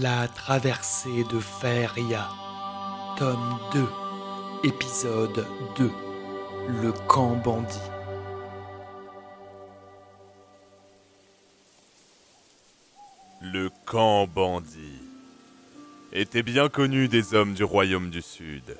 La traversée de Feria, tome 2, épisode 2, le camp bandit. Le camp bandit était bien connu des hommes du royaume du Sud.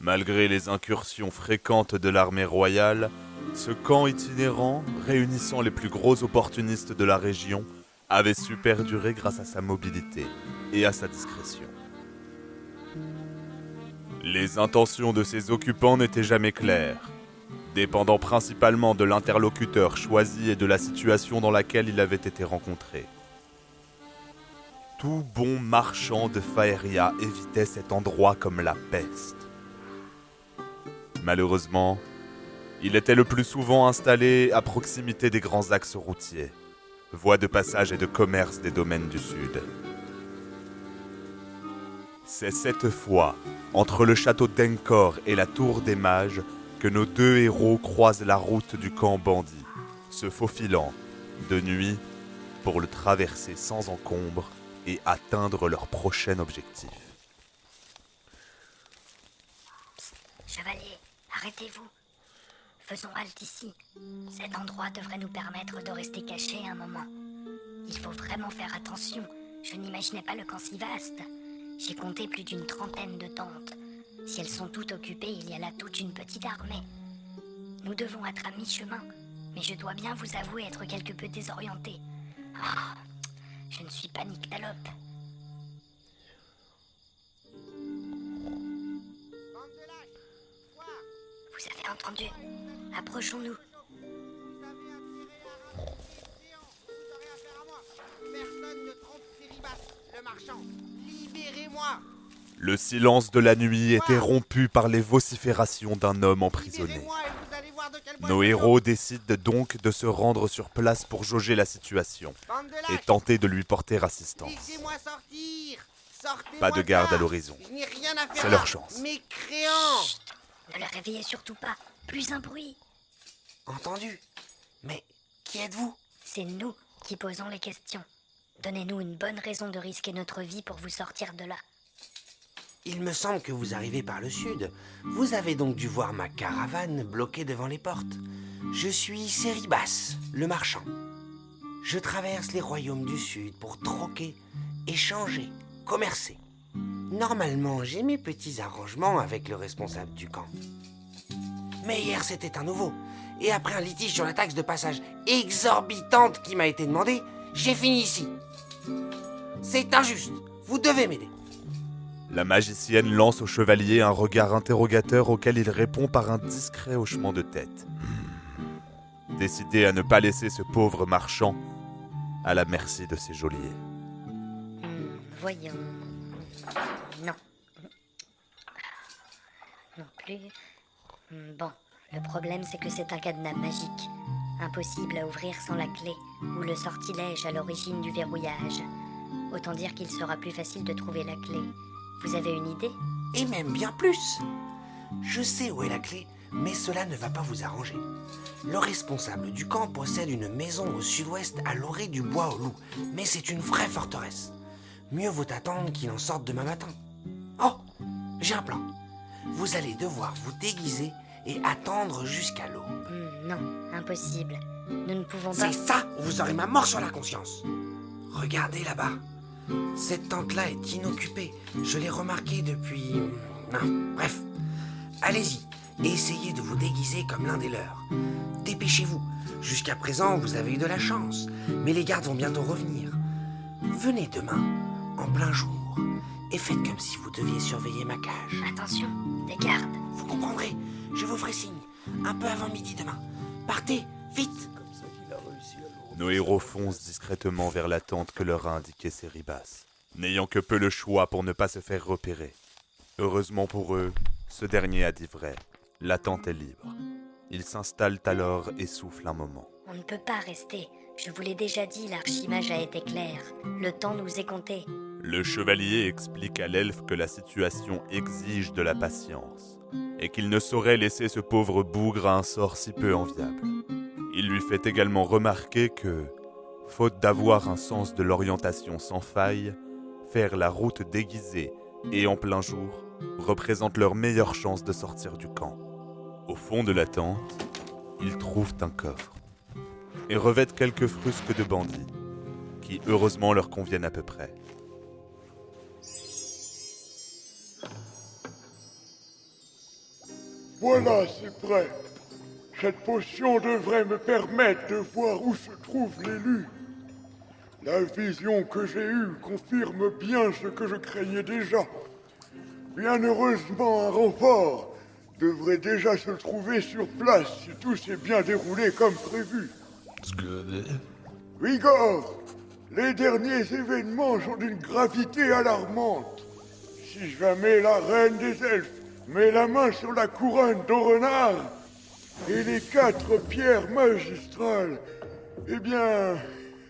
Malgré les incursions fréquentes de l'armée royale, ce camp itinérant, réunissant les plus gros opportunistes de la région, avait su perdurer grâce à sa mobilité et à sa discrétion. Les intentions de ses occupants n'étaient jamais claires, dépendant principalement de l'interlocuteur choisi et de la situation dans laquelle il avait été rencontré. Tout bon marchand de Faeria évitait cet endroit comme la peste. Malheureusement, il était le plus souvent installé à proximité des grands axes routiers, voies de passage et de commerce des domaines du Sud. C'est cette fois, entre le château d'Encor et la tour des mages, que nos deux héros croisent la route du camp bandit, se faufilant, de nuit, pour le traverser sans encombre et atteindre leur prochain objectif. Chevalier, arrêtez-vous. Faisons halte ici. Cet endroit devrait nous permettre de rester cachés un moment. Il faut vraiment faire attention. Je n'imaginais pas le camp si vaste. J'ai compté plus d'une trentaine de tentes. Si elles sont toutes occupées, il y a là toute une petite armée. Nous devons être à mi-chemin, mais je dois bien vous avouer être quelque peu désorienté. Ah, je ne suis pas nyctalope. Vous avez entendu? Approchons-nous. Personne ne trompe Siribas, le marchand. Libérez-moi Le silence de la nuit était rompu par les vociférations d'un homme emprisonné. Nos héros décident donc de se rendre sur place pour jauger la situation et tenter de lui porter assistance. Laissez-moi sortir Sortez Pas de garde à l'horizon. C'est leur chance. Ne le réveillez surtout pas. Plus un bruit. Entendu Mais qui êtes-vous? C'est nous qui posons les questions. Donnez-nous une bonne raison de risquer notre vie pour vous sortir de là. Il me semble que vous arrivez par le sud. Vous avez donc dû voir ma caravane bloquée devant les portes. Je suis Séribas, le marchand. Je traverse les royaumes du sud pour troquer, échanger, commercer. Normalement, j'ai mes petits arrangements avec le responsable du camp. Mais hier, c'était un nouveau. Et après un litige sur la taxe de passage exorbitante qui m'a été demandée, j'ai fini ici. C'est injuste. Vous devez m'aider. La magicienne lance au chevalier un regard interrogateur auquel il répond par un discret hochement de tête. Décidé à ne pas laisser ce pauvre marchand à la merci de ses geôliers. Hmm, voyons. Non. Non plus. Hmm, Bon, le problème c'est que c'est un cadenas magique. Impossible à ouvrir sans la clé ou le sortilège à l'origine du verrouillage. Autant dire qu'il sera plus facile de trouver la clé. Vous avez une idée? Et même bien plus. Je sais où est la clé, mais cela ne va pas vous arranger. Le responsable du camp possède une maison au sud-ouest à l'orée du bois au loup, mais c'est une vraie forteresse. Mieux vaut attendre qu'il en sorte demain matin. Oh, j'ai un plan. Vous allez devoir vous déguiser et attendre jusqu'à l'aube. Hmm, Non, impossible. Nous ne pouvons pas. C'est ça ou vous aurez ma mort sur la conscience. Regardez là-bas. Cette tente-là est inoccupée. Je l'ai remarquée depuis... Non, bref. Allez-y essayez de vous déguiser comme l'un des leurs. Dépêchez-vous. Jusqu'à présent, vous avez eu de la chance, mais les gardes vont bientôt revenir. Venez demain, en plein jour, et faites comme si vous deviez surveiller ma cage. Attention, des gardes. Vous comprendrez, je vous ferai signe, un peu avant midi demain. Partez, vite Nos héros foncent discrètement vers la tente que leur a indiquée Séribas, n'ayant que peu le choix pour ne pas se faire repérer. Heureusement pour eux, ce dernier a dit vrai. La tente est libre. Ils s'installent alors et soufflent un moment. On ne peut pas rester. Je vous l'ai déjà dit, l'archimage a été clair. Le temps nous est compté. Le chevalier explique à l'elfe que la situation exige de la patience et qu'il ne saurait laisser ce pauvre bougre à un sort si peu enviable. Il lui fait également remarquer que, faute d'avoir un sens de l'orientation sans faille, faire la route déguisée et en plein jour représente leur meilleure chance de sortir du camp. Au fond de la tente, ils trouvent un coffre et revêtent quelques frusques de bandits, qui heureusement leur conviennent à peu près. Voilà, c'est prêt. Cette potion devrait me permettre de voir où se trouve l'élu. La vision que j'ai eue confirme bien ce que je craignais déjà. Bien heureusement, un renfort devrait déjà se trouver sur place si tout s'est bien déroulé comme prévu. Rigor, les derniers événements sont d'une gravité alarmante. Si jamais la reine des elfes met la main sur la couronne d'Orenard et les quatre pierres magistrales, eh bien,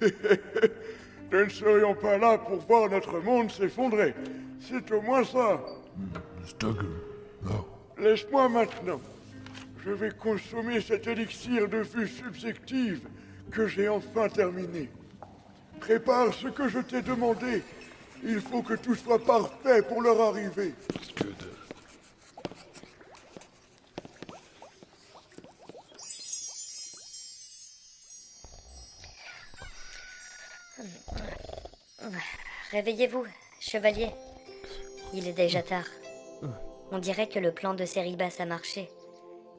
nous ne serions pas là pour voir notre monde s'effondrer. C'est au moins ça. Laisse-moi maintenant. Je vais consommer cet élixir de vue subjective que j'ai enfin terminé. Prépare ce que je t'ai demandé. Il faut que tout soit parfait pour leur arrivée. Réveillez-vous, chevalier. Il est déjà tard. On dirait que le plan de Céribas a marché.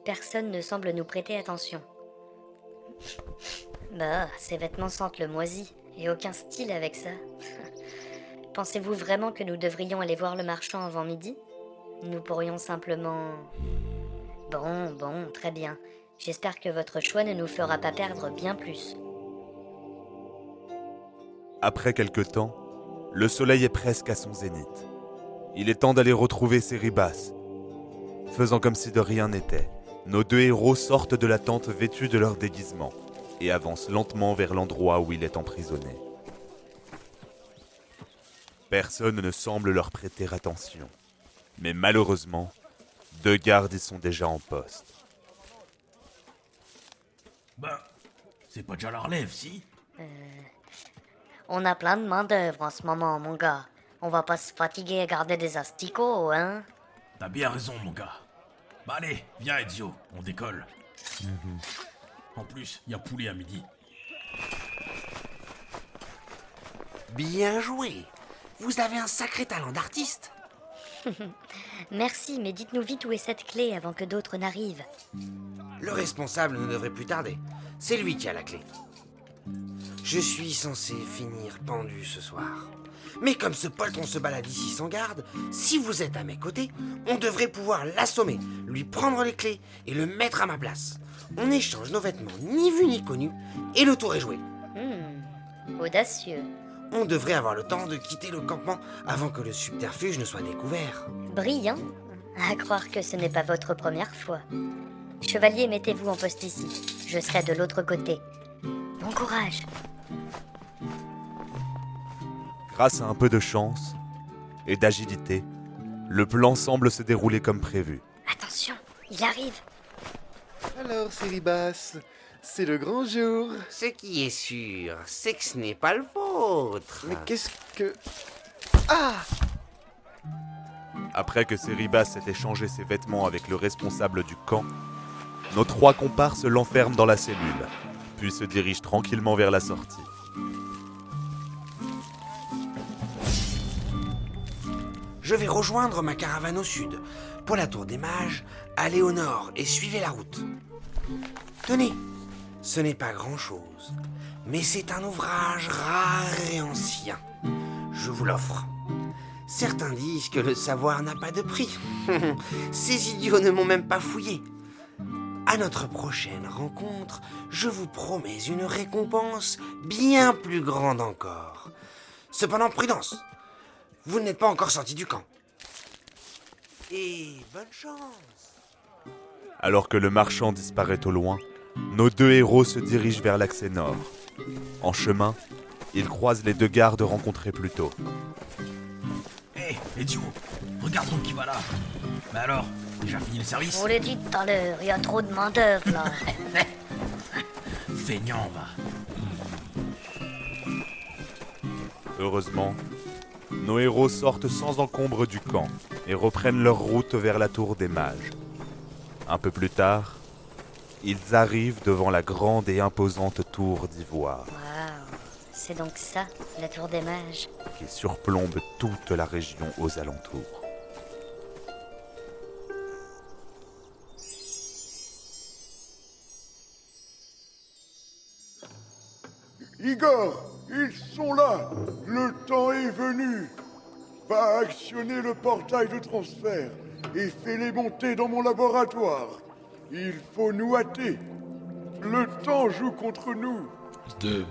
Personne ne semble nous prêter attention. Bah, ces vêtements sentent le moisi, et aucun style avec ça. Pensez-vous vraiment que nous devrions aller voir le marchand avant midi? Nous pourrions simplement... Bon, bon, très bien. J'espère que votre choix ne nous fera pas perdre bien plus. Après quelque temps, le soleil est presque à son zénith. Il est temps d'aller retrouver Céribas. Faisant comme si de rien n'était, nos deux héros sortent de la tente vêtus de leur déguisement et avancent lentement vers l'endroit où il est emprisonné. Personne ne semble leur prêter attention, mais malheureusement, deux gardes y sont déjà en poste. Ben, c'est pas déjà la relève, si? On a plein de main-d'œuvre en ce moment, mon gars. On va pas se fatiguer à garder des asticots, hein? T'as bien raison, mon gars. Bah allez, viens, Ezio, on décolle. En plus, y a poulet à midi. Bien joué. Vous avez un sacré talent d'artiste. Merci, mais dites-nous vite où est cette clé avant que d'autres n'arrivent. Le responsable ne devrait plus tarder. C'est lui qui a la clé. Je suis censé finir pendu ce soir. Mais comme ce poltron se balade ici sans garde, si vous êtes à mes côtés, on devrait pouvoir l'assommer, lui prendre les clés et le mettre à ma place. On échange nos vêtements ni vus ni connus et le tour est joué. Hmm, audacieux. On devrait avoir le temps de quitter le campement avant que le subterfuge ne soit découvert. Brillant. À croire que ce n'est pas votre première fois. Chevalier, mettez-vous en poste ici. Je serai de l'autre côté. Bon courage. Grâce à un peu de chance et d'agilité, le plan semble se dérouler comme prévu. Attention, il arrive. Alors, Céribas, c'est le grand jour. Ce qui est sûr, c'est que ce n'est pas le vôtre. Mais qu'est-ce que... Ah Après que Céribas ait échangé ses vêtements avec le responsable du camp, nos trois comparses l'enferment dans la cellule, puis se dirigent tranquillement vers la sortie. Je vais rejoindre ma caravane au sud. Pour la tour des mages, allez au nord et suivez la route. Tenez, ce n'est pas grand-chose, mais c'est un ouvrage rare et ancien. Je vous l'offre. Certains disent que le savoir n'a pas de prix. Ces idiots ne m'ont même pas fouillé. À notre prochaine rencontre, je vous promets une récompense bien plus grande encore. Cependant, prudence. Vous n'êtes pas encore sorti du camp. Et bonne chance. Alors que le marchand disparaît au loin, nos deux héros se dirigent vers l'accès nord. En chemin, ils croisent les deux gardes rencontrés plus tôt. Hé, Ezio, regarde donc qui va là. Mais alors, déjà fini le service vous l'ai dit tout à l'heure, il y a trop de main-d'œuvre là. Feignant, va. Heureusement, nos héros sortent sans encombre du camp et reprennent leur route vers la tour des mages. Un peu plus tard, ils arrivent devant la grande et imposante tour d'ivoire Waouh, c'est donc ça, la tour des mages? qui surplombe toute la région aux alentours. Igor, ils sont là Le temps est venu Va actionner le portail de transfert et fais-les monter dans mon laboratoire. Il faut nous hâter. Le temps joue contre nous. De,